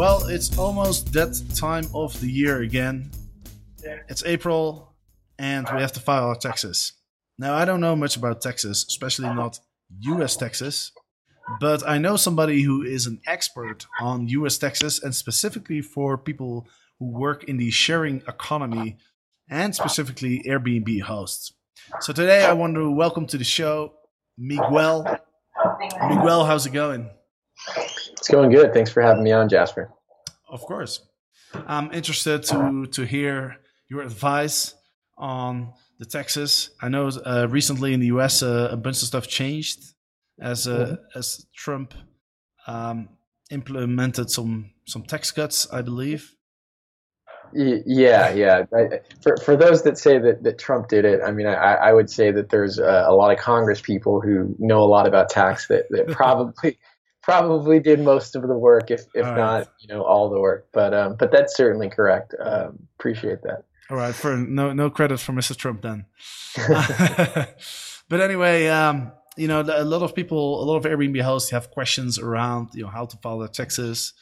Well, it's almost that time of the year again. It's April, and we have to file our taxes. Now, I don't know much about taxes, especially not US taxes, but I know somebody who is an expert on US taxes and specifically for people who work in the sharing economy and specifically Airbnb hosts. So today I want to welcome to the show Miguel. Miguel, how's it going? It's going good. Thanks for having me on, Jasper. Of course. I'm interested to to hear your advice on the taxes. I know uh, recently in the US uh, a bunch of stuff changed as uh, Mm-hmm. as Trump um, implemented some some tax cuts, I believe. Yeah, yeah. For for those that say that, that Trump did it, I mean, I, I would say that there's a, a lot of Congress people who know a lot about tax that, that probably probably did most of the work, if if All right. not, you know, all the work. But um, but that's certainly correct. Um, appreciate that. All right, for no no credit for Mr. Trump then. but anyway, um, you know, a lot of people, a lot of Airbnb hosts have questions around, you know, how to file their taxes,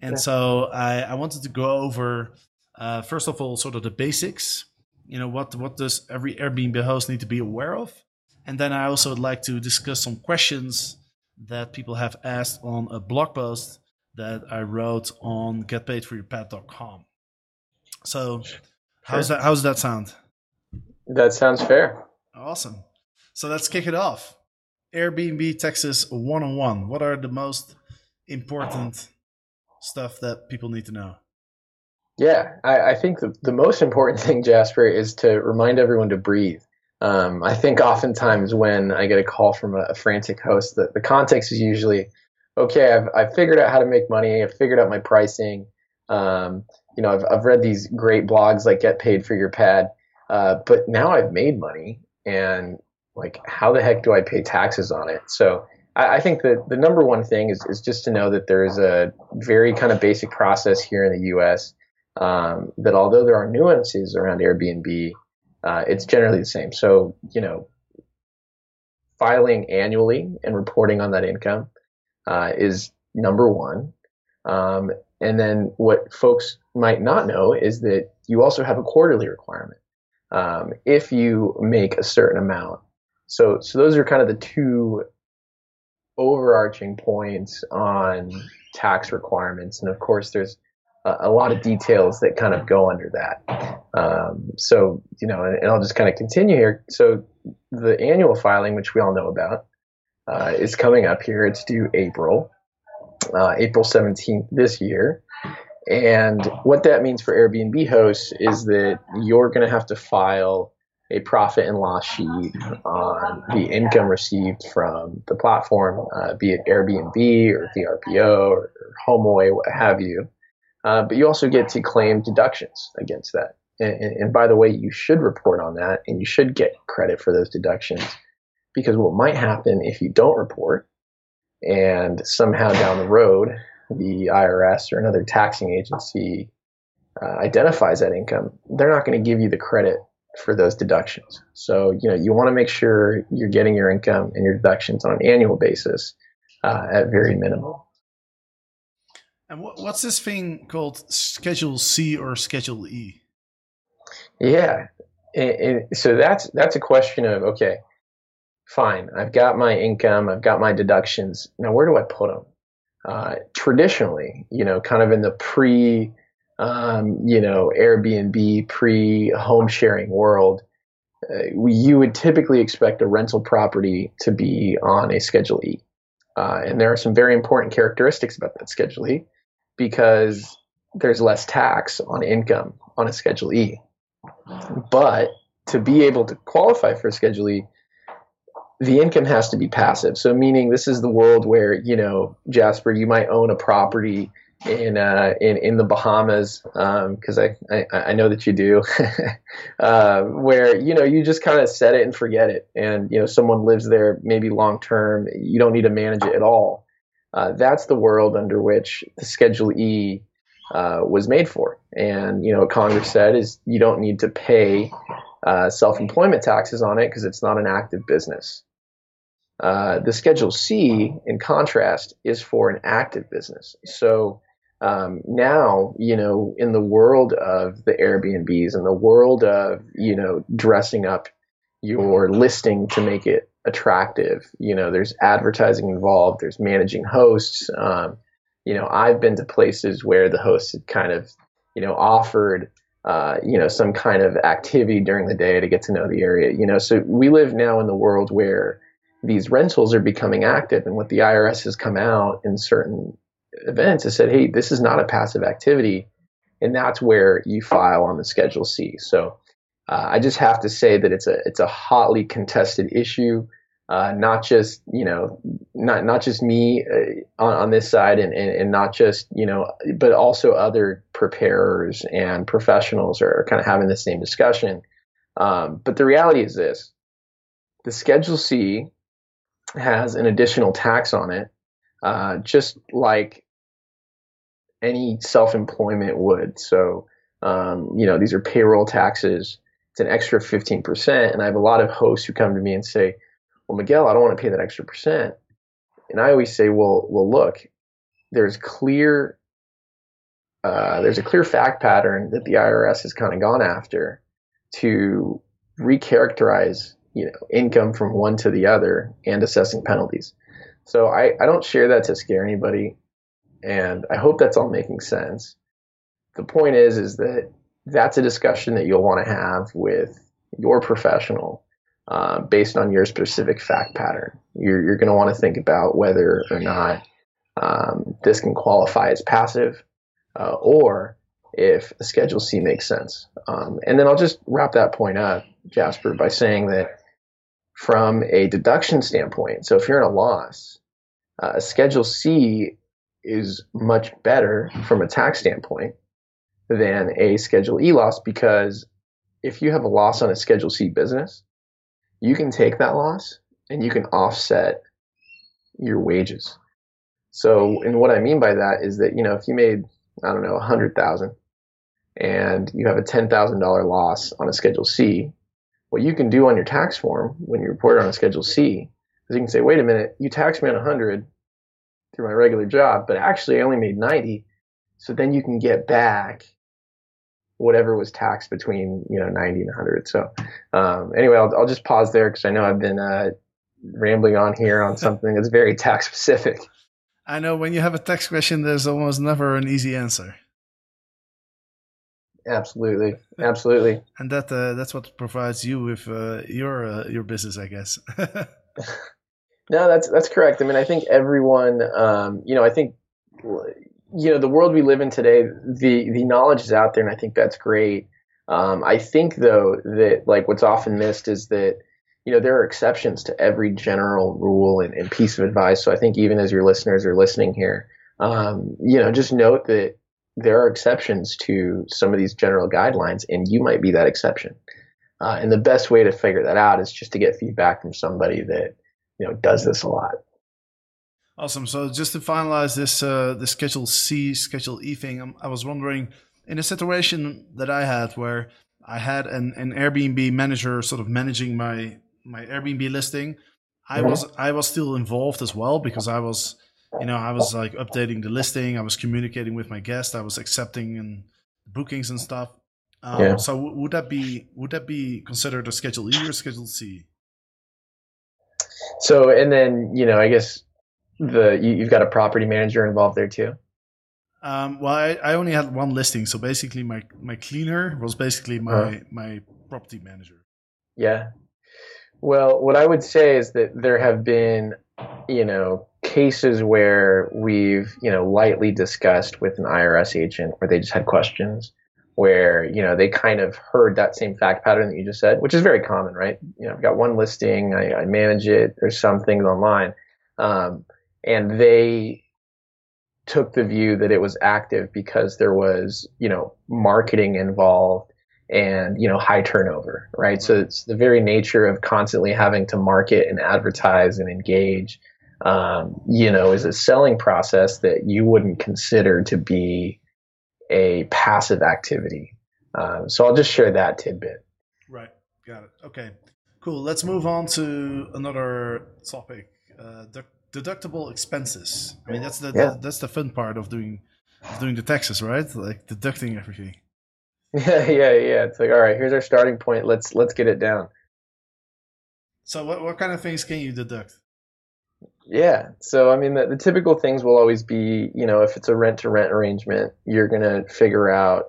and Yeah. so I, I wanted to go over, uh, first of all, sort of the basics. You know, what what does every Airbnb host need to be aware of, and then I also would like to discuss some questions that people have asked on a blog post that I wrote on getpaidforyourpad.com. So, how's Sure. that? How's that sound? That sounds fair. Awesome. So let's kick it off. Airbnb Taxes 101. What are the most important stuff that people need to know? Yeah, I, I think the, the most important thing, Jasper, is to remind everyone to breathe. Um, I think oftentimes when I get a call from a, a frantic host, the, context is usually, okay, I've, I've figured out how to make money. I've figured out my pricing. Um, you know, I've, I've read these great blogs like Get Paid for Your Pad, uh, but now I've made money and like, how the heck do I pay taxes on it? So I, I think that the number one thing is, is just to know that there is a very kind of basic process here in the U.S um, that although there are nuances around Airbnb, uh, it's generally the same. So, you know, filing annually and reporting on that income uh, is number one. Um, and then what folks might not know is that you also have a quarterly requirement um, if you make a certain amount. So, so those are kind of the two overarching points on tax requirements. And of course, there's a, lot of details that kind of go under that. Um, so, you know, and, and I'll just kind of continue here. So, the annual filing, which we all know about, uh, is coming up here. It's due April, uh, April 17th this year. And what that means for Airbnb hosts is that you're going to have to file a profit and loss sheet on the income received from the platform, uh, be it Airbnb or VRBO or, or HomeAway, what have you. Uh, but you also get to claim deductions against that. And, and, and by the way, you should report on that and you should get credit for those deductions because what might happen if you don't report and somehow down the road the IRS or another taxing agency uh, identifies that income, they're not going to give you the credit for those deductions. So, you know, you want to make sure you're getting your income and your deductions on an annual basis uh, at very minimum. And what, what's this thing called Schedule C or Schedule E? Yeah. So that's that's a question of okay, fine. I've got my income. I've got my deductions. Now, where do I put them? Uh, traditionally, you know, kind of in the pre, um, you know, Airbnb pre home sharing world, uh, we, you would typically expect a rental property to be on a Schedule E. Uh, and there are some very important characteristics about that Schedule E because there's less tax on income on a Schedule E. But to be able to qualify for a Schedule E, the income has to be passive. So, meaning this is the world where, you know, Jasper, you might own a property in uh, in in the Bahamas because um, I, I, I know that you do, uh, where you know you just kind of set it and forget it, and you know someone lives there maybe long term. You don't need to manage it at all. Uh, that's the world under which the Schedule E uh, was made for, and you know Congress said is you don't need to pay uh, self-employment taxes on it because it's not an active business. Uh, the Schedule C, in contrast, is for an active business. So um, now, you know, in the world of the Airbnbs and the world of, you know, dressing up your listing to make it attractive, you know, there's advertising involved, there's managing hosts. Um, you know, I've been to places where the hosts had kind of, you know, offered, uh, you know, some kind of activity during the day to get to know the area, you know. So we live now in the world where these rentals are becoming active and what the IRS has come out in certain events has said, hey, this is not a passive activity. And that's where you file on the Schedule C. So uh, I just have to say that it's a it's a hotly contested issue. Uh, not just you know not not just me uh, on, on, this side and, and, and, not just you know but also other preparers and professionals are kind of having the same discussion um, but the reality is this the schedule c has an additional tax on it uh, just like any self-employment would. So, um, you know, these are payroll taxes. It's an extra 15%. And I have a lot of hosts who come to me and say, well, Miguel, I don't want to pay that extra percent. And I always say, well, well, look, there's clear, uh, there's a clear fact pattern that the IRS has kind of gone after to recharacterize, you know, income from one to the other and assessing penalties. So I, I don't share that to scare anybody, and I hope that's all making sense. The point is, is that that's a discussion that you'll want to have with your professional uh, based on your specific fact pattern. You're, you're going to want to think about whether or not um, this can qualify as passive uh, or if a Schedule C makes sense. Um, and then I'll just wrap that point up, Jasper, by saying that from a deduction standpoint, so if you're in a loss, uh, Schedule C is much better from a tax standpoint than a Schedule E loss because if you have a loss on a Schedule C business, you can take that loss and you can offset your wages. So, and what I mean by that is that, you know, if you made, I don't know, a hundred thousand and you have a $10,000 loss on a Schedule C, what you can do on your tax form when you report on a Schedule C is you can say, wait a minute, you taxed me on 100 through my regular job, but actually I only made 90. So then you can get back whatever was taxed between, you know, 90 and 100. So um, anyway, I'll, I'll just pause there because I know I've been uh, rambling on here on something that's very tax specific. I know when you have a tax question, there's almost never an easy answer. Absolutely, absolutely. And that uh, that's what provides you with uh, your uh, your business, I guess. No, that's that's correct. I mean, I think everyone, um, you know, I think, you know, the world we live in today, the the knowledge is out there, and I think that's great. Um, I think though that like what's often missed is that you know there are exceptions to every general rule and, and piece of advice. So I think even as your listeners are listening here, um, you know, just note that there are exceptions to some of these general guidelines, and you might be that exception. Uh, and the best way to figure that out is just to get feedback from somebody that you know does this a lot. Awesome. So just to finalize this uh, the Schedule C, Schedule E thing, um, I was wondering in a situation that I had where I had an, an Airbnb manager sort of managing my my Airbnb listing. I mm-hmm. was I was still involved as well because I was you know I was like updating the listing. I was communicating with my guest. I was accepting and bookings and stuff. Um, yeah. So would that be would that be considered a Schedule E or Schedule C? So, and then, you know, I guess the you, have got a property manager involved there too. Um, well, I, I, only had one listing, so basically my my cleaner was basically my uh-huh. my property manager. Yeah. Well, what I would say is that there have been, you know, cases where we've, you know, lightly discussed with an IRS agent where they just had questions where you know they kind of heard that same fact pattern that you just said, which is very common, right? You know, I've got one listing, I, I manage it. There's some things online, um, and they took the view that it was active because there was, you know, marketing involved and, you know, high turnover, right? right. So it's the very nature of constantly having to market and advertise and engage, um, you know, is a selling process that you wouldn't consider to be a passive activity. Um, so I'll just share that tidbit. Right. Got it. Okay. Cool. Let's move on to another topic. Uh, deductible expenses. I mean, that's the, yeah. the, that's the fun part of doing of doing the taxes, right? Like deducting everything. Yeah, yeah, yeah. It's like, all right, here's our starting point. Let's let's get it down. So, what what kind of things can you deduct? Yeah. So, I mean, the, the typical things will always be, you know, if it's a rent to rent arrangement, you're gonna figure out,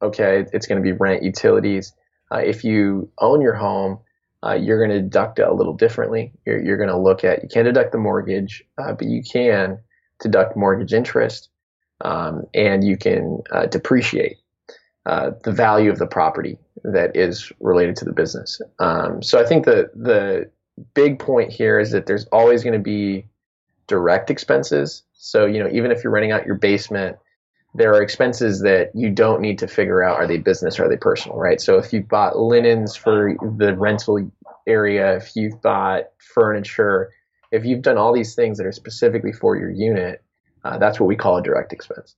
okay, it's gonna be rent, utilities. Uh, if you own your home, uh, you're going to deduct it a little differently. You're, you're going to look at, you can't deduct the mortgage, uh, but you can deduct mortgage interest um, and you can uh, depreciate uh, the value of the property that is related to the business. Um, so I think the, the big point here is that there's always going to be direct expenses. So, you know, even if you're renting out your basement, there are expenses that you don't need to figure out are they business or are they personal, right? So if you bought linens for the rental area, if you've bought furniture, if you've done all these things that are specifically for your unit, uh, that's what we call a direct expense.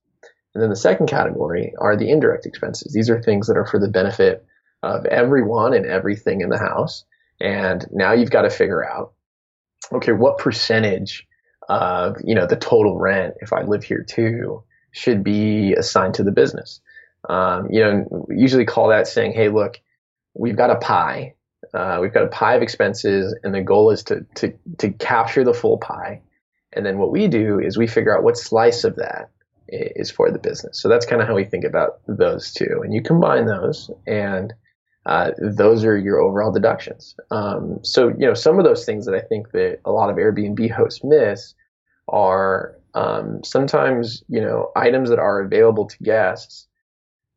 And then the second category are the indirect expenses. These are things that are for the benefit of everyone and everything in the house. And now you've got to figure out, okay, what percentage of you know the total rent, if I live here too, should be assigned to the business. Um, you know, usually call that saying, "Hey, look, we've got a pie. Uh, we've got a pie of expenses, and the goal is to to to capture the full pie. And then what we do is we figure out what slice of that is for the business. So that's kind of how we think about those two. And you combine those, and uh, those are your overall deductions. Um, so you know, some of those things that I think that a lot of Airbnb hosts miss are um, sometimes you know items that are available to guests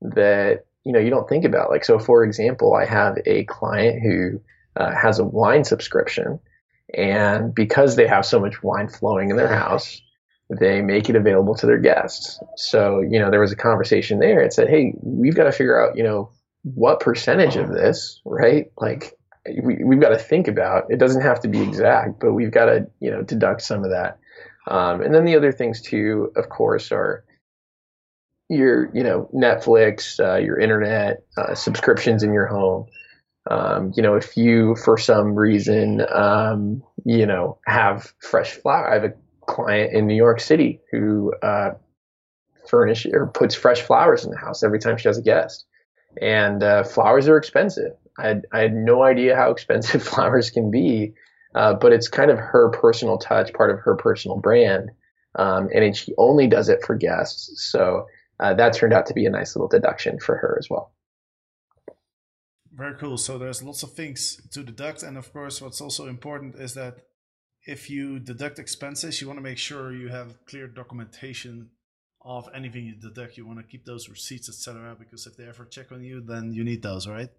that you know you don't think about. Like so, for example, I have a client who uh, has a wine subscription, and because they have so much wine flowing in their house, they make it available to their guests. So you know there was a conversation there. It said, hey, we've got to figure out you know what percentage of this, right? Like we, we've got to think about. It doesn't have to be exact, but we've got to you know deduct some of that um, and then the other things too, of course, are your you know Netflix, uh, your internet uh, subscriptions in your home. Um, you know, if you for some reason um, you know have fresh flower, I have a client in New York City who uh, furnish or puts fresh flowers in the house every time she has a guest, and uh, flowers are expensive. I had, I had no idea how expensive flowers can be uh, but it's kind of her personal touch, part of her personal brand. Um, and she only does it for guests. So uh, that turned out to be a nice little deduction for her as well. Very cool. So there's lots of things to deduct. And of course, what's also important is that if you deduct expenses, you want to make sure you have clear documentation of anything you deduct. You want to keep those receipts, etc. Because if they ever check on you, then you need those, right?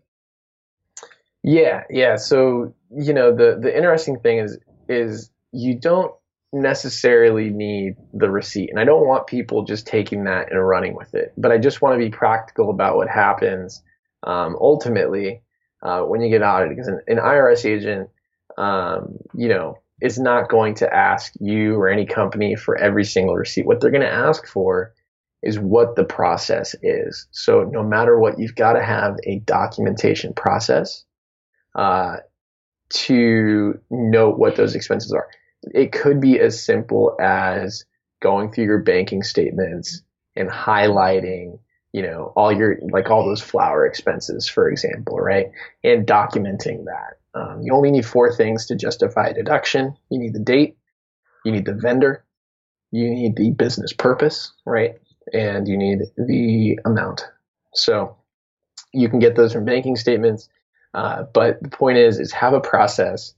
Yeah, yeah. So you know the the interesting thing is is you don't necessarily need the receipt, and I don't want people just taking that and running with it. But I just want to be practical about what happens um, ultimately uh, when you get audited, because an, an IRS agent, um, you know, is not going to ask you or any company for every single receipt. What they're going to ask for is what the process is. So no matter what, you've got to have a documentation process uh, to note what those expenses are. It could be as simple as going through your banking statements and highlighting, you know, all your, like all those flower expenses, for example, right? And documenting that. Um, you only need four things to justify a deduction. You need the date, you need the vendor, you need the business purpose, right? And you need the amount. So you can get those from banking statements. Uh, but the point is, is have a process.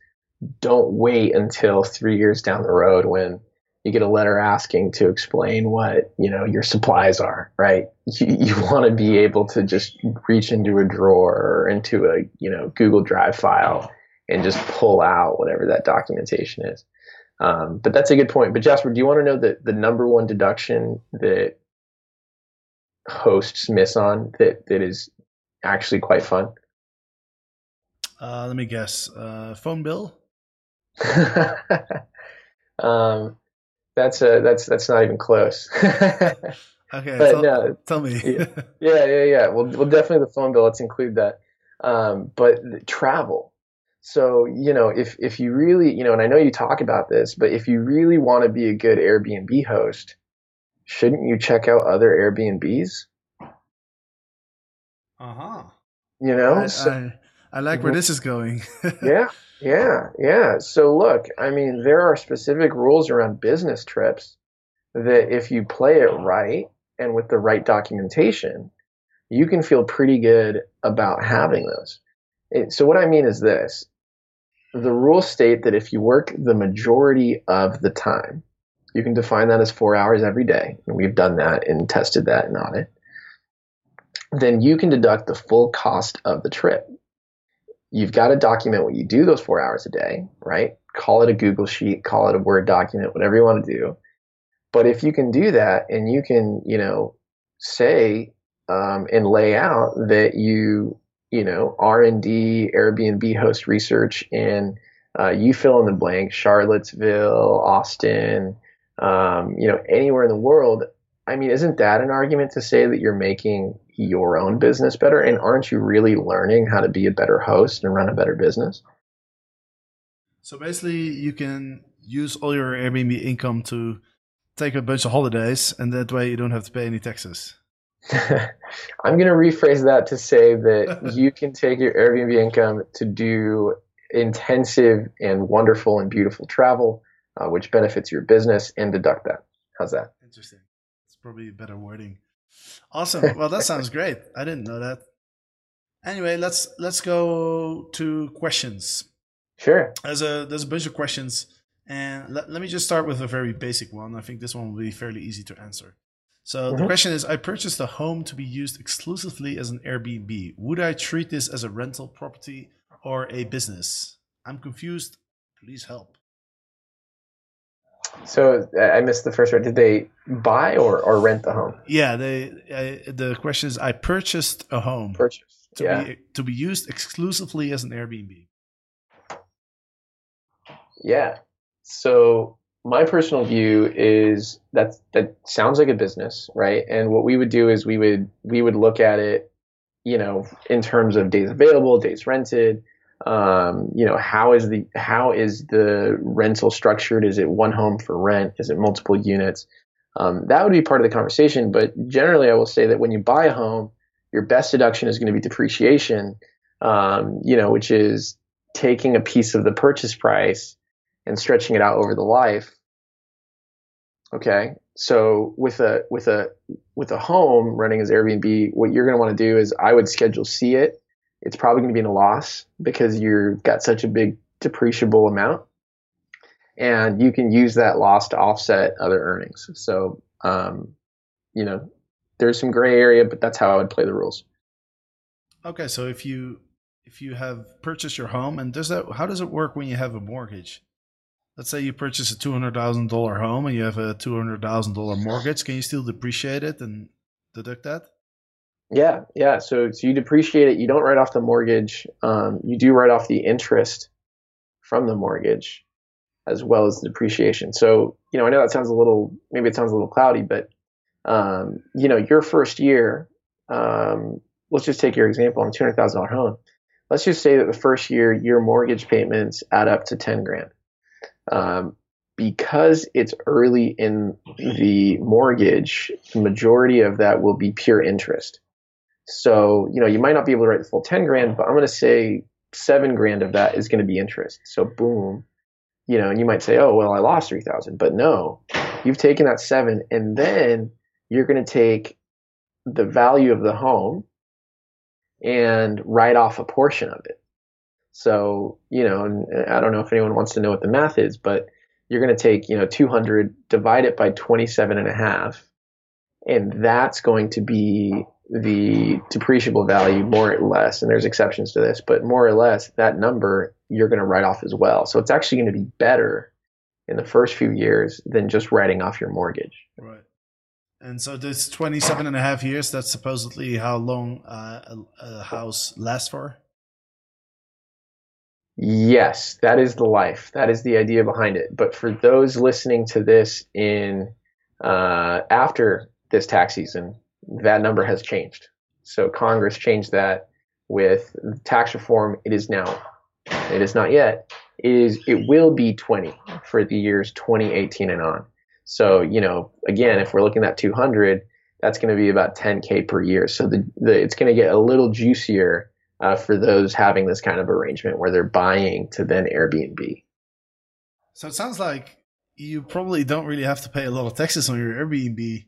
Don't wait until three years down the road when you get a letter asking to explain what you know your supplies are. Right? You, you want to be able to just reach into a drawer or into a you know Google Drive file and just pull out whatever that documentation is. Um, but that's a good point. But Jasper, do you want to know the, the number one deduction that hosts miss on that, that is actually quite fun? Uh, let me guess. Uh, phone bill. um, that's a, that's that's not even close. Okay, tell, no, tell me. Yeah. yeah, yeah. Well, well, definitely the phone bill. Let's include that. Um, but the travel. So you know, if if you really, you know, and I know you talk about this, but if you really want to be a good Airbnb host, shouldn't you check out other Airbnbs? uh huh. You know, I, So- I, I like where Mhm. this is going. yeah, yeah, yeah. So look, I mean, there are specific rules around business trips that if you play it right and with the right documentation, you can feel pretty good about having those. It- so what I mean is this. The rules state that if you work the majority of the time, you can define that as four hours every day, and we've done that and tested that in audit, then you can deduct the full cost of the trip you've got to document what you do those four hours a day, right? Call it a Google sheet, call it a Word document, whatever you want to do. But if you can do that and you can, you know, say um, and lay out that you, you know, R and D, Airbnb host research, and uh, you fill in the blank, Charlottesville, Austin, um, you know, anywhere in the world. I mean, isn't that an argument to say that you're making your own business better? And aren't you really learning how to be a better host and run a better business? so basically, you can use all your Airbnb income to take a bunch of holidays, and that way you don't have to pay any taxes. I'm going to rephrase that to say that you can take your Airbnb income to do intensive and wonderful and beautiful travel, uh, which benefits your business, and deduct that. How's that? Interesting. Probably better wording. Awesome. Well, that sounds great. I didn't know that. Anyway, let's let's go to questions. Sure. There's a there's a bunch of questions, and let, let me just start with a very basic one. I think this one will be fairly easy to answer. So the Mhm. question is: I purchased a home to be used exclusively as an Airbnb. Would I treat this as a rental property or a business? I'm confused. Please help. So I I missed the first part. Did they buy or, or rent the home? Yeah, they, uh, the question is: I purchased a home Purchase. to Yeah. be to be used exclusively as an Airbnb. Yeah. So my personal view is that that sounds like a business, right? And what we would do is we would we would look at it, you know, in terms of days available, days rented. Um, you know, how is the how is the rental structured? Is it one home for rent? Is it multiple units? Um, that would be part of the conversation. But generally, I will say that when you buy a home, your best deduction is going to be depreciation. Um, you know, which is taking a piece of the purchase price and stretching it out over the life. Okay. So with a with a with a home running as Airbnb, what you're going to want to do is I would schedule C it. It's probably going to be in a loss because you've got such a big depreciable amount, and you can use that loss to offset other earnings. So, um, you know, there's some gray area, but that's how I would play the rules. Okay, so if you if you have purchased your home, and does that how does it work when you have a mortgage? Let's say you purchase a two hundred thousand dollar home and you have a two hundred thousand dollar mortgage. Can you still depreciate it and deduct that? Yeah, yeah. So, so you depreciate it. You don't write off the mortgage. Um, you do write off the interest from the mortgage, as well as the depreciation. So, you know, I know that sounds a little, maybe it sounds a little cloudy, but um, you know, your first year, um, let's just take your example on a two hundred thousand dollar home. Let's just say that the first year your mortgage payments add up to ten grand. Um, because it's early in the mortgage, the majority of that will be pure interest. So, you know, you might not be able to write the full 10 grand, but I'm going to say seven grand of that is going to be interest. So, boom, you know, and you might say, oh, well, I lost 3,000. But no, you've taken that seven and then you're going to take the value of the home and write off a portion of it. So, you know, and uh, I don't know if anyone wants to know what the math is, but you're going to take, you know, 200, divide it by 27 and a half, and that's going to be the depreciable value more or less. And there's exceptions to this, but more or less that number you're going to write off as well. So it's actually going to be better in the first few years than just writing off your mortgage. Right. And so this 27 and a half years, that's supposedly how long uh, a, a house lasts for? Yes, that is the life. That is the idea behind it. But for those listening to this in uh, after this tax season, that number has changed. So Congress changed that with tax reform. It is now. It is not yet. It is it will be 20 for the years 2018 and on. So you know, again, if we're looking at 200, that's going to be about 10k per year. So the, the it's going to get a little juicier uh, for those having this kind of arrangement where they're buying to then Airbnb. So it sounds like you probably don't really have to pay a lot of taxes on your Airbnb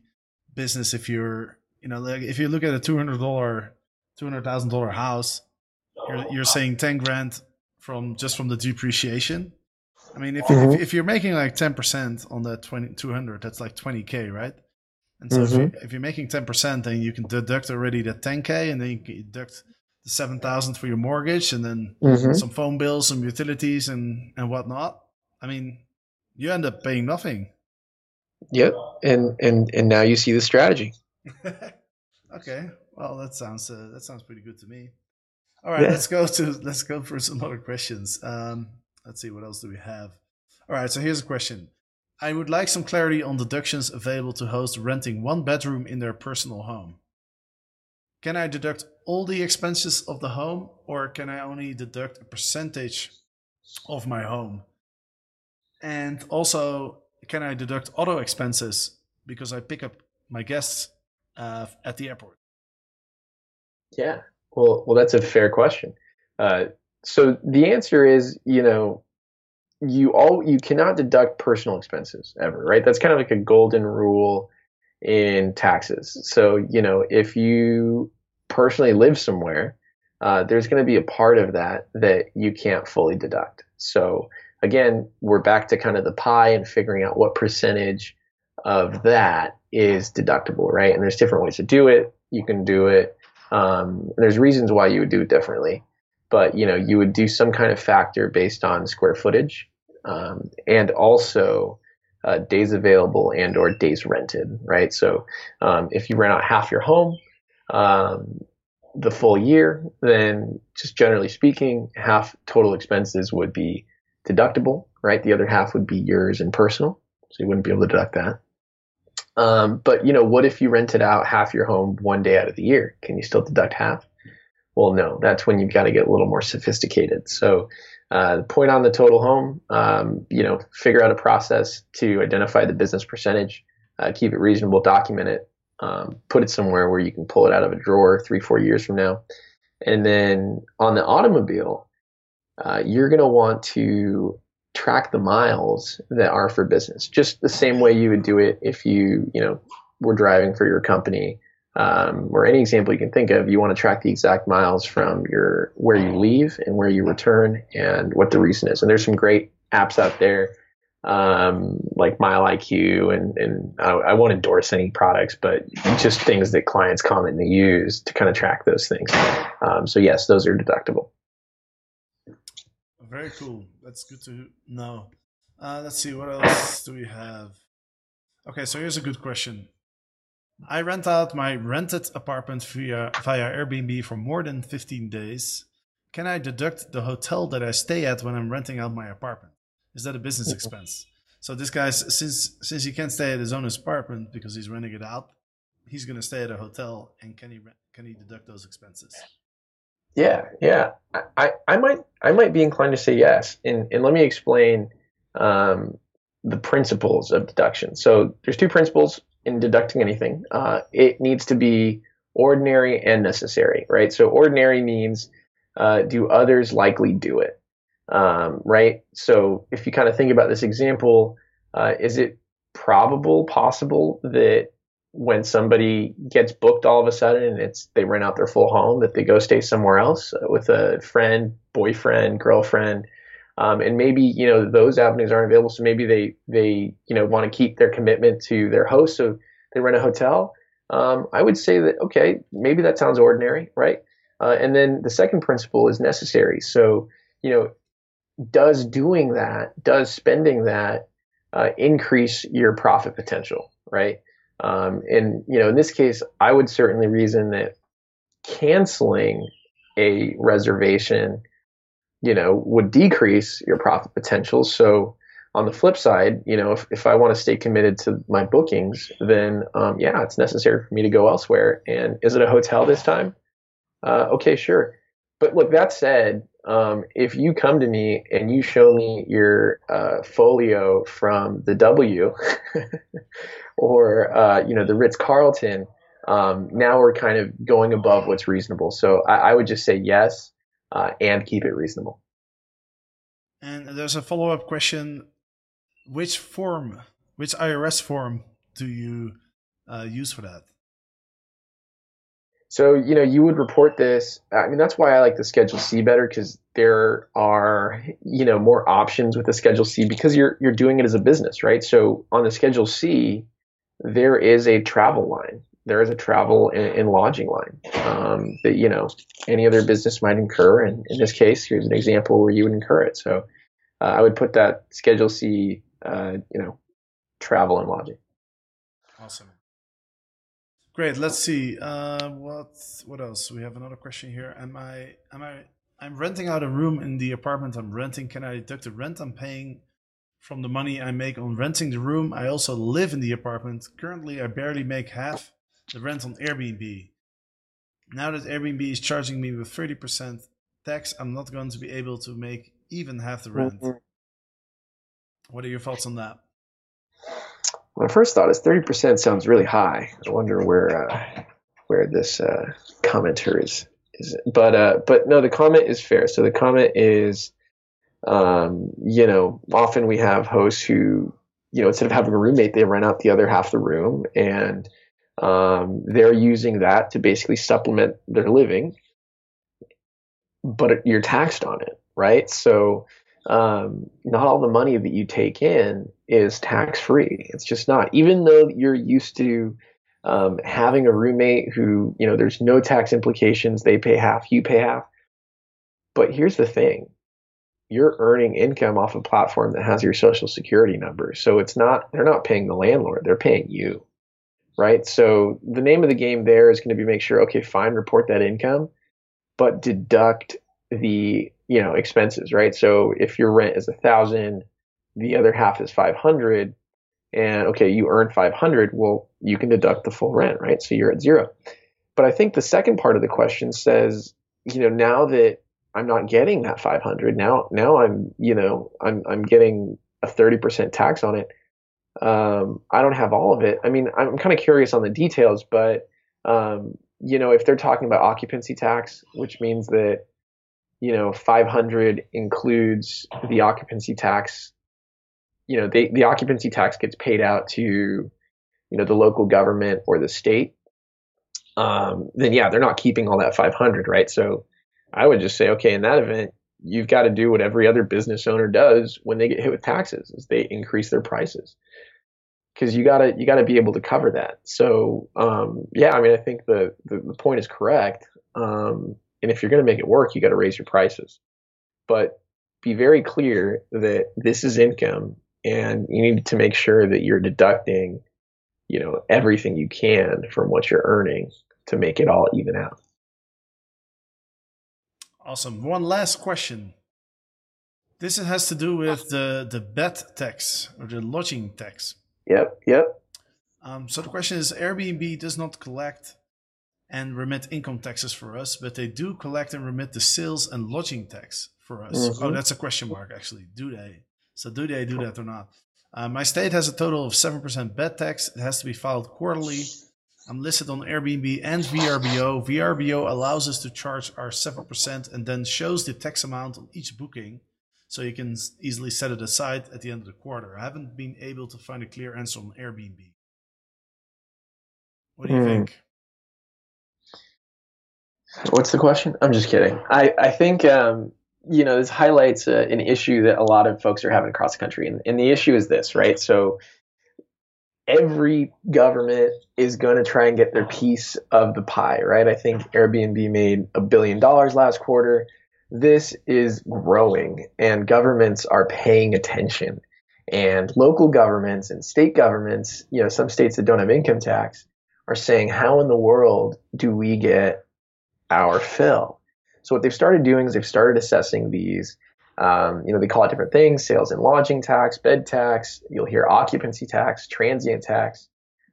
business if you're, you know, like if you look at a two hundred dollar, two hundred thousand dollar house, you're you're saying ten grand from just from the depreciation. I mean, if mm-hmm. if, if, you're making like ten percent on that 20, 200, that's like twenty k, right? And so mm-hmm. if, you, if you're making ten percent, then you can deduct already the ten k, and then you can deduct the seven thousand for your mortgage, and then mm-hmm. some phone bills, some utilities, and and whatnot. I mean, you end up paying nothing. Yep, and and and now you see the strategy. okay, well that sounds uh, that sounds pretty good to me. All right, yeah. let's go to let's go for some other questions. Um, let's see what else do we have. All right, so here's a question. I would like some clarity on deductions available to hosts renting one bedroom in their personal home. Can I deduct all the expenses of the home, or can I only deduct a percentage of my home? And also, can I deduct auto expenses because I pick up my guests uh, at the airport? Yeah, well, well, that's a fair question. Uh, so the answer is, you know, you all you cannot deduct personal expenses ever, right? That's kind of like a golden rule in taxes. So you know, if you personally live somewhere, uh, there's going to be a part of that that you can't fully deduct. So again, we're back to kind of the pie and figuring out what percentage of that is deductible, right? And there's different ways to do it. You can do it. Um, there's reasons why you would do it differently, but you know, you would do some kind of factor based on square footage, um, and also uh, days available and or days rented, right? So um, if you rent out half your home, um, the full year, then just generally speaking, half total expenses would be deductible, right? The other half would be yours and personal, so you wouldn't be able to deduct that. Um, but you know, what if you rented out half your home one day out of the year? Can you still deduct half? Well, no. That's when you've got to get a little more sophisticated. So, uh, point on the total home. Um, you know, figure out a process to identify the business percentage. Uh, keep it reasonable. Document it. Um, put it somewhere where you can pull it out of a drawer three, four years from now. And then on the automobile, uh, you're going to want to track the miles that are for business, just the same way you would do it if you, you know, were driving for your company um, or any example you can think of. You want to track the exact miles from your where you leave and where you return and what the reason is. And there's some great apps out there. Um, like Mile IQ, and, and I, I, won't endorse any products, but just things that clients commonly use to kind of track those things. Um, so yes, those are deductible. Very cool. That's good to know. Uh, let's see, what else do we have? Okay, so here's a good question. I rent out my rented apartment via, via Airbnb for more than 15 days. Can I deduct the hotel that I stay at when I'm renting out my apartment? Is that a business expense? So this guy's since since he can't stay at his own apartment because he's renting it out, he's going to stay at a hotel, and can he can he deduct those expenses? Yeah, yeah. I, I might I might be inclined to say yes, and and let me explain um, the principles of deduction. So there's two principles in deducting anything. Uh, it needs to be ordinary and necessary, right? So ordinary means uh, do others likely do it, um, right? So if you kind of think about this example, uh, is it probable, possible that when somebody gets booked all of a sudden and it's they rent out their full home that they go stay somewhere else with a friend boyfriend girlfriend. Um, and maybe you know those avenues aren't available. So maybe they they you know want to keep their commitment to their host so they rent a hotel. Um, i would say that okay maybe that sounds ordinary right? Uh, and then the second principle is necessary. So you know does doing that does spending that uh, increase your profit potential, right? Um, and you know, in this case, I would certainly reason that canceling a reservation, you know, would decrease your profit potential. So on the flip side, you know, if, if I want to stay committed to my bookings, then um, yeah, it's necessary for me to go elsewhere. And is it a hotel this time? Uh, okay, sure. But look, that said, um, if you come to me and you show me your uh, folio from the W or uh, you know the Ritz Carlton, um, now we're kind of going above what's reasonable. So I, I would just say yes uh, and keep it reasonable. And there's a follow up question which form, which IRS form do you uh, use for that? So, you know, you would report this. I mean, that's why I like the Schedule C better because there are, you know, more options with the Schedule C because you're you're doing it as a business, right? So on the Schedule C, there is a travel line. There is a travel and, and lodging line um, that you know any other business might incur, and in this case, here's an example where you would incur it. So uh, I would put that Schedule C uh, you know, travel and lodging. Awesome. Great. Let's see. Uh, what what else? We have another question here. Am I am I I'm renting out a room in the apartment I'm renting. Can I deduct the rent I'm paying from the money I make on renting the room? I also live in the apartment. Currently, I barely make half the rent on Airbnb. Now that Airbnb is charging me with 30% tax, I'm not going to be able to make even half the rent. Mm-hmm. What are your thoughts on that? My first thought is 30% sounds really high. I wonder where uh, where this uh, commenter is is. But uh, but no, the comment is fair. So the comment is, um, you know, often we have hosts who, you know, instead of having a roommate, they rent out the other half of the room, and um, they're using that to basically supplement their living. But you're taxed on it, right? So um, not all the money that you take in is tax free. It's just not. Even though you're used to um, having a roommate who, you know, there's no tax implications, they pay half, you pay half. But here's the thing you're earning income off a platform that has your social security number. So it's not, they're not paying the landlord, they're paying you. Right. So the name of the game there is going to be make sure, okay, fine, report that income, but deduct the you know expenses, right? So if your rent is a thousand, the other half is five hundred, and okay, you earn five hundred, well, you can deduct the full rent, right? So you're at zero. But I think the second part of the question says, you know, now that I'm not getting that 500, now now I'm you know I'm I'm getting a 30% tax on it. Um, I don't have all of it. I mean, I'm kind of curious on the details, but um, you know, if they're talking about occupancy tax, which means that you know 500 includes the occupancy tax. You know they, the occupancy tax gets paid out to you know the local government or the state. Um, then yeah they're not keeping all that 500 right? So i would just say okay in that event you've got to do what every other business owner does when they get hit with taxes is they increase their prices. Because you gotta you gotta be able to cover that. So um, yeah i mean i think the, the, the point is correct. Um, and if you're going to make it work, you got to raise your prices. But be very clear that this is income and you need to make sure that you're deducting, you know, everything you can from what you're earning to make it all even out. Awesome. One last question. This has to do with the the bed tax or the lodging tax. Yep. Yep. Um, so the question is, Airbnb does not collect and remit income taxes for us, but they do collect and remit the sales and lodging tax for us. Mm-hmm. Oh, that's a question mark, actually. Do they? So, do they do that or not? Uh, my state has a total of 7% bed tax. It has to be filed quarterly. I'm listed on Airbnb and VRBO. VRBO allows us to charge our 7% and then shows the tax amount on each booking. So you can easily set it aside at the end of the quarter. I haven't been able to find a clear answer on Airbnb. What do you mm. think? What's the question? I'm just kidding. I, I think, um, you know, this highlights uh, an issue that a lot of folks are having across the country. And, and the issue is this, right? So every government is going to try and get their piece of the pie, right? I think Airbnb made a billion dollars last quarter. This is growing, and governments are paying attention. And local governments and state governments, you know, some states that don't have income tax are saying, how in the world do we get our fill? So what they've started doing is they've started assessing these. Um, you know, they call it different things: sales and lodging tax, bed tax. You'll hear occupancy tax, transient tax.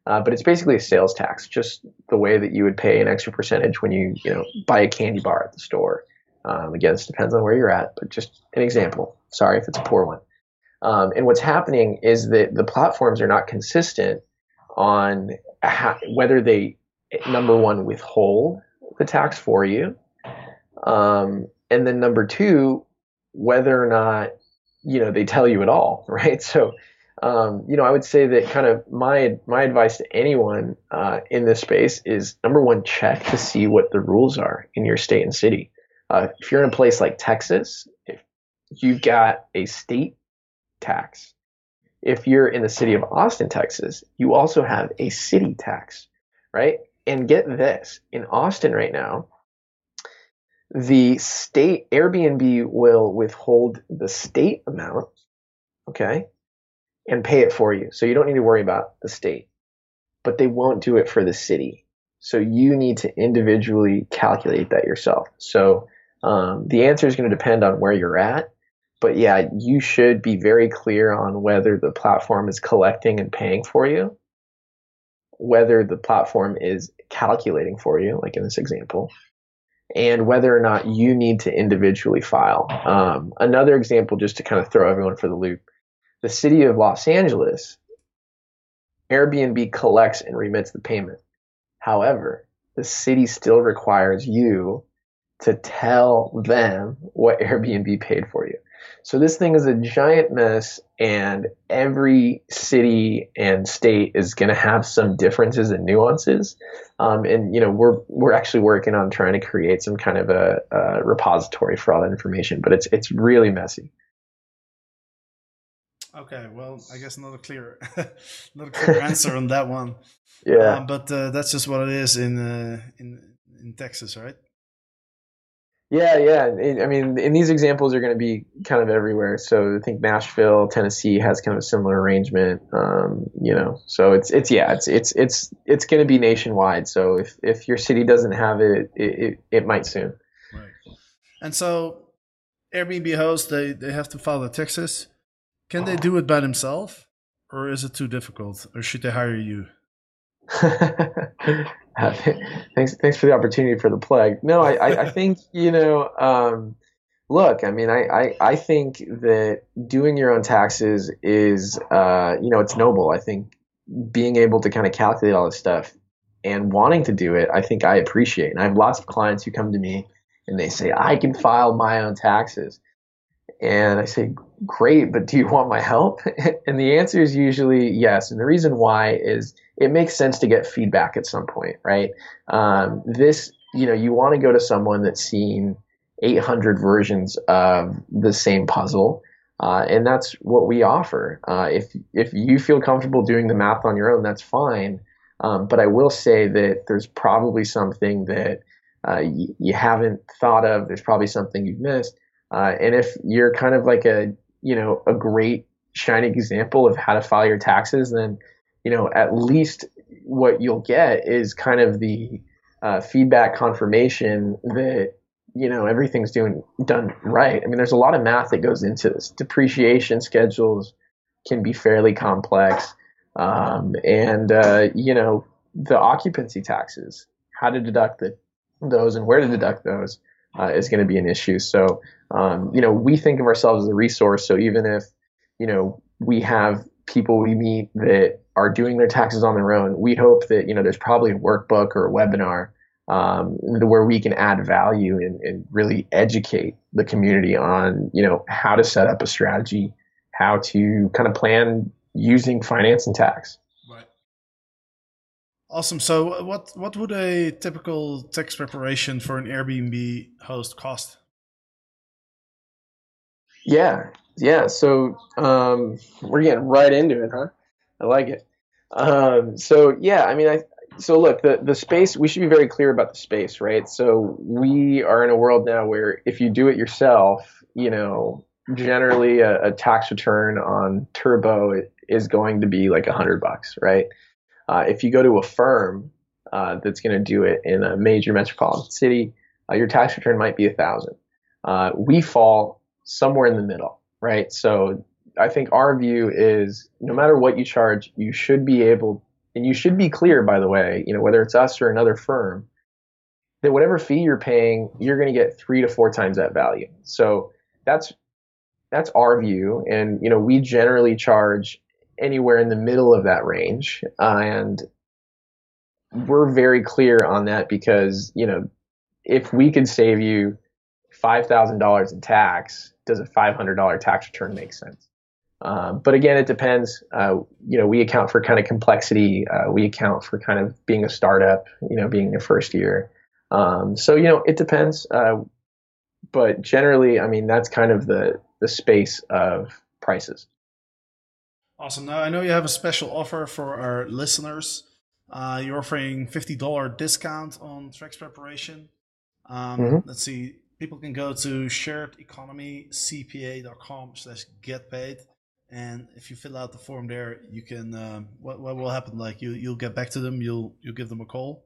Uh, but it's basically a sales tax, just the way that you would pay an extra percentage when you, you know, buy a candy bar at the store. Um, again, this depends on where you're at, but just an example. Sorry if it's a poor one. Um, and what's happening is that the platforms are not consistent on whether they, number one, withhold the tax for you, um, and then number two, whether or not you know they tell you at all, right? So um, you know, I would say that kind of my my advice to anyone uh, in this space is number one, check to see what the rules are in your state and city. Uh, if you're in a place like Texas, if you've got a state tax. If you're in the city of Austin, Texas, you also have a city tax, right? And get this, in Austin right now, the state Airbnb will withhold the state amount, okay, and pay it for you. So you don't need to worry about the state, but they won't do it for the city. So you need to individually calculate that yourself. So um, the answer is going to depend on where you're at. But yeah, you should be very clear on whether the platform is collecting and paying for you, whether the platform is calculating for you, like in this example, and whether or not you need to individually file. Um, another example, just to kind of throw everyone for the loop the city of Los Angeles, Airbnb collects and remits the payment. However, the city still requires you to tell them what Airbnb paid for you. So this thing is a giant mess, and every city and state is going to have some differences and nuances. Um, and you know, we're we're actually working on trying to create some kind of a, a repository for all that information, but it's it's really messy. Okay, well, I guess not a clear, not a clear answer on that one. Yeah, um, but uh, that's just what it is in uh, in in Texas, right? Yeah, yeah. I mean, and these examples are going to be kind of everywhere. So I think Nashville, Tennessee has kind of a similar arrangement. Um, you know, so it's it's yeah, it's it's it's it's going to be nationwide. So if if your city doesn't have it, it it, it might soon. Right. And so Airbnb hosts they they have to file the taxes. Can they do it by themselves, or is it too difficult, or should they hire you? thanks, thanks for the opportunity for the plug. No, I, I, I think you know. Um, look, I mean, I, I, I think that doing your own taxes is, uh, you know, it's noble. I think being able to kind of calculate all this stuff and wanting to do it, I think I appreciate. And I have lots of clients who come to me and they say, I can file my own taxes. And I say, great, but do you want my help? and the answer is usually yes. And the reason why is it makes sense to get feedback at some point, right? Um, this, you know, you want to go to someone that's seen 800 versions of the same puzzle. Uh, and that's what we offer. Uh, if if you feel comfortable doing the math on your own, that's fine. Um, but I will say that there's probably something that uh, y- you haven't thought of. There's probably something you've missed. Uh, and if you're kind of like a you know a great shining example of how to file your taxes, then you know at least what you'll get is kind of the uh, feedback confirmation that you know everything's doing done right. I mean, there's a lot of math that goes into this. Depreciation schedules can be fairly complex, um, and uh, you know the occupancy taxes, how to deduct the, those and where to deduct those uh, is going to be an issue. So um, you know, we think of ourselves as a resource. So even if, you know, we have people we meet that are doing their taxes on their own, we hope that, you know, there's probably a workbook or a webinar um, where we can add value and, and, really educate the community on, you know, how to set up a strategy, how to kind of plan using finance and tax. Right. Awesome. So, what what would a typical tax preparation for an Airbnb host cost? Yeah, yeah. So um, we're getting right into it, huh? I like it. Um, so yeah, I mean, I so look the the space. We should be very clear about the space, right? So we are in a world now where if you do it yourself, you know, generally a, a, tax return on turbo is going to be like a hundred bucks, right? Uh, if you go to a firm uh, that's going to do it in a major metropolitan city, uh, your tax return might be a thousand. Uh, we fall somewhere in the middle, right? So I think our view is no matter what you charge, you should be able, and you should be clear, by the way, you know, whether it's us or another firm, that whatever fee you're paying, you're going to get three to four times that value. So that's that's our view, and you know, we generally charge anywhere in the middle of that range, uh, and we're very clear on that because you know, if we could save you five thousand dollars in tax, does a five hundred dollar tax return make sense? Um, but again, it depends. Uh, you know, we account for kind of complexity. Uh, we account for kind of being a startup. You know, being your first year. Um, so you know, it depends. Uh, but generally, I mean, that's kind of the the space of prices. Awesome. Now I know you have a special offer for our listeners. Uh, you're offering fifty dollar discount on tax preparation. Um, mm-hmm. Let's see. People can go to sharedeconomycpa.com slash get paid and if you fill out the form there, you can. Um, what what will happen? Like you you'll get back to them. You'll you'll give them a call.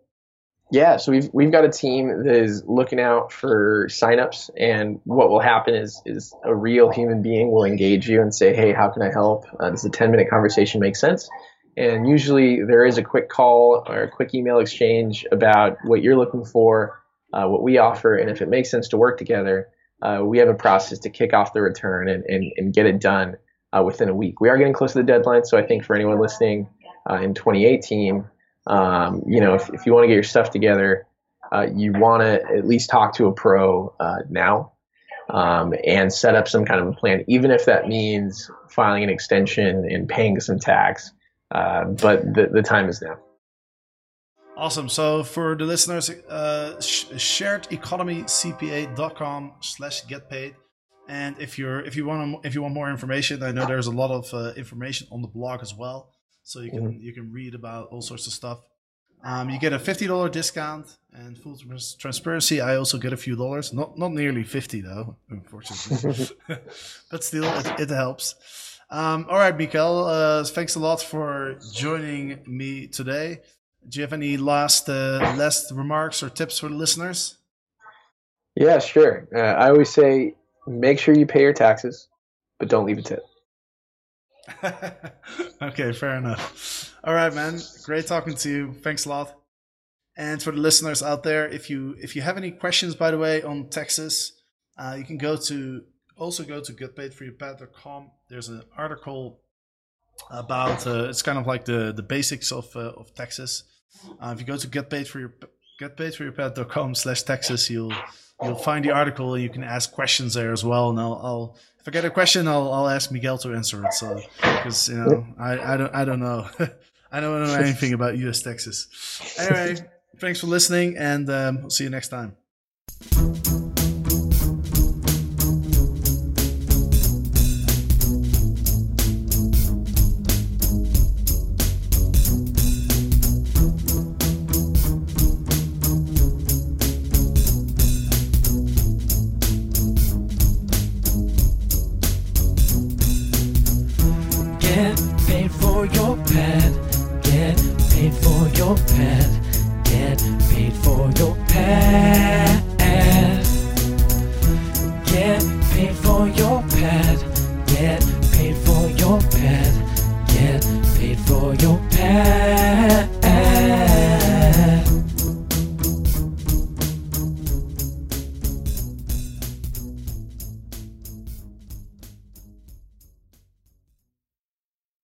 Yeah, so we've we've got a team that is looking out for signups, and what will happen is is a real human being will engage you and say, "Hey, how can I help?" Uh, does a ten minute conversation make sense? And usually there is a quick call or a quick email exchange about what you're looking for, uh, what we offer, and if it makes sense to work together, uh, we have a process to kick off the return and, and, and get it done uh, within a week. We are getting close to the deadline, so I think for anyone listening uh, in 2018, um, you know, if, if you want to get your stuff together, uh, you want to at least talk to a pro uh, now um, and set up some kind of a plan, even if that means filing an extension and paying some tax. Uh, but the, the time is now. Awesome. So for the listeners, uh, sharedeconomycpa.com slash get paid. And if you're if you want if you want more information, I know there's a lot of uh, information on the blog as well, so you can mm-hmm. you can read about all sorts of stuff. Um, you get a fifty dollar discount, and full transparency, I also get a few dollars. Not not nearly fifty though, unfortunately, but still it, it helps. Um, all right, Mikael, uh, thanks a lot for joining me today. Do you have any last uh, last remarks or tips for the listeners? Yeah, sure. Uh, I always say make sure you pay your taxes, but don't leave a tip. okay, fair enough. All right, man. Great talking to you. Thanks a lot. And for the listeners out there, if you if you have any questions, by the way, on taxes, uh, you can go to also go to getpaidforyourpad.com. There's an article about uh, it's kind of like the the basics of uh, of taxes. Uh, if you go to getpaidforyour getpaidforyourpad.com slash taxes, you'll you'll find the article you can ask questions there as well. And I'll, I'll if I get a question, I'll, I'll ask Miguel to answer it. So because you know I, I don't I don't know I don't know anything about U.S. taxes. Anyway, thanks for listening, and um, will see you next time.